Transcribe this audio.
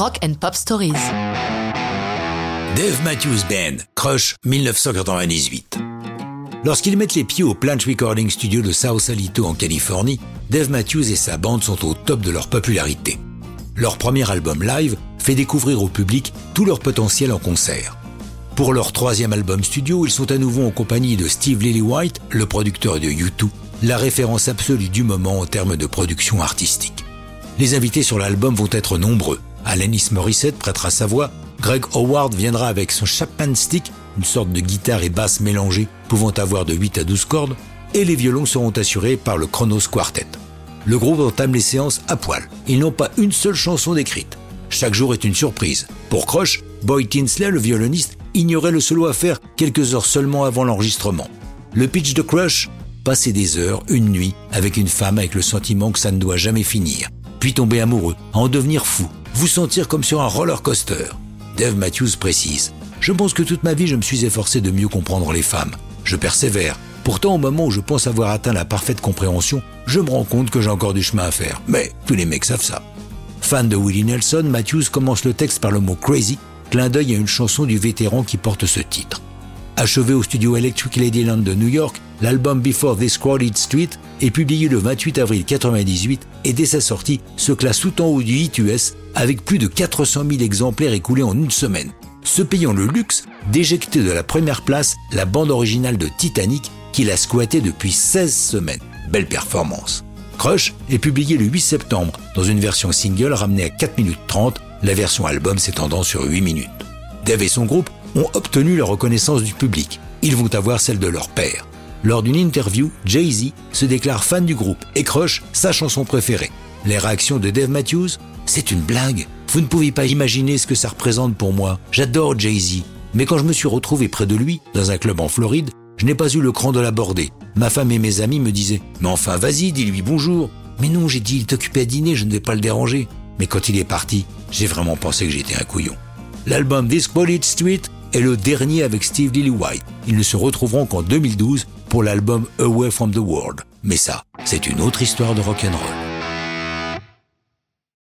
Rock and Pop Stories. Dave Matthews Band, Crush 1998. Lorsqu'ils mettent les pieds au Plant Recording Studio de Sausalito en Californie, Dave Matthews et sa bande sont au top de leur popularité. Leur premier album live fait découvrir au public tout leur potentiel en concert. Pour leur troisième album studio, ils sont à nouveau en compagnie de Steve Lillywhite, le producteur de U2, la référence absolue du moment en termes de production artistique. Les invités sur l'album vont être nombreux. Alanis Morissette prêtera sa voix, Greg Howard viendra avec son Chapman Stick, une sorte de guitare et basse mélangée pouvant avoir de 8 à 12 cordes, et les violons seront assurés par le Chronos Quartet. Le groupe entame les séances à poil. Ils n'ont pas une seule chanson décrite. Chaque jour est une surprise. Pour Crush, Boy Tinsley, le violoniste, ignorait le solo à faire quelques heures seulement avant l'enregistrement. Le pitch de Crush Passer des heures, une nuit, avec une femme avec le sentiment que ça ne doit jamais finir. Puis tomber amoureux, en devenir fou, vous sentir comme sur un roller coaster. Dave Matthews précise Je pense que toute ma vie je me suis efforcé de mieux comprendre les femmes. Je persévère. Pourtant, au moment où je pense avoir atteint la parfaite compréhension, je me rends compte que j'ai encore du chemin à faire. Mais tous les mecs savent ça. Fan de Willie Nelson, Matthews commence le texte par le mot crazy, clin d'œil à une chanson du vétéran qui porte ce titre. Achevé au studio Electric Ladyland de New York, l'album Before This Crowded Street est publié le 28 avril 1998 et dès sa sortie se classe tout en haut du hit US avec plus de 400 000 exemplaires écoulés en une semaine, se payant le luxe d'éjecter de la première place la bande originale de Titanic qu'il a squatté depuis 16 semaines. Belle performance. Crush est publié le 8 septembre dans une version single ramenée à 4 minutes 30, la version album s'étendant sur 8 minutes. Dave et son groupe ont obtenu la reconnaissance du public. Ils vont avoir celle de leur père. Lors d'une interview, Jay-Z se déclare fan du groupe et croche sa chanson préférée. Les réactions de Dave Matthews C'est une blague. Vous ne pouvez pas imaginer ce que ça représente pour moi. J'adore Jay-Z. Mais quand je me suis retrouvé près de lui, dans un club en Floride, je n'ai pas eu le cran de l'aborder. Ma femme et mes amis me disaient Mais enfin, vas-y, dis-lui bonjour. Mais non, j'ai dit, il occupé à dîner, je ne vais pas le déranger. Mais quand il est parti, j'ai vraiment pensé que j'étais un couillon. L'album This Bullet Street est le dernier avec Steve Lillywhite. Ils ne se retrouveront qu'en 2012 pour l'album Away from the World. Mais ça, c'est une autre histoire de rock'n'roll.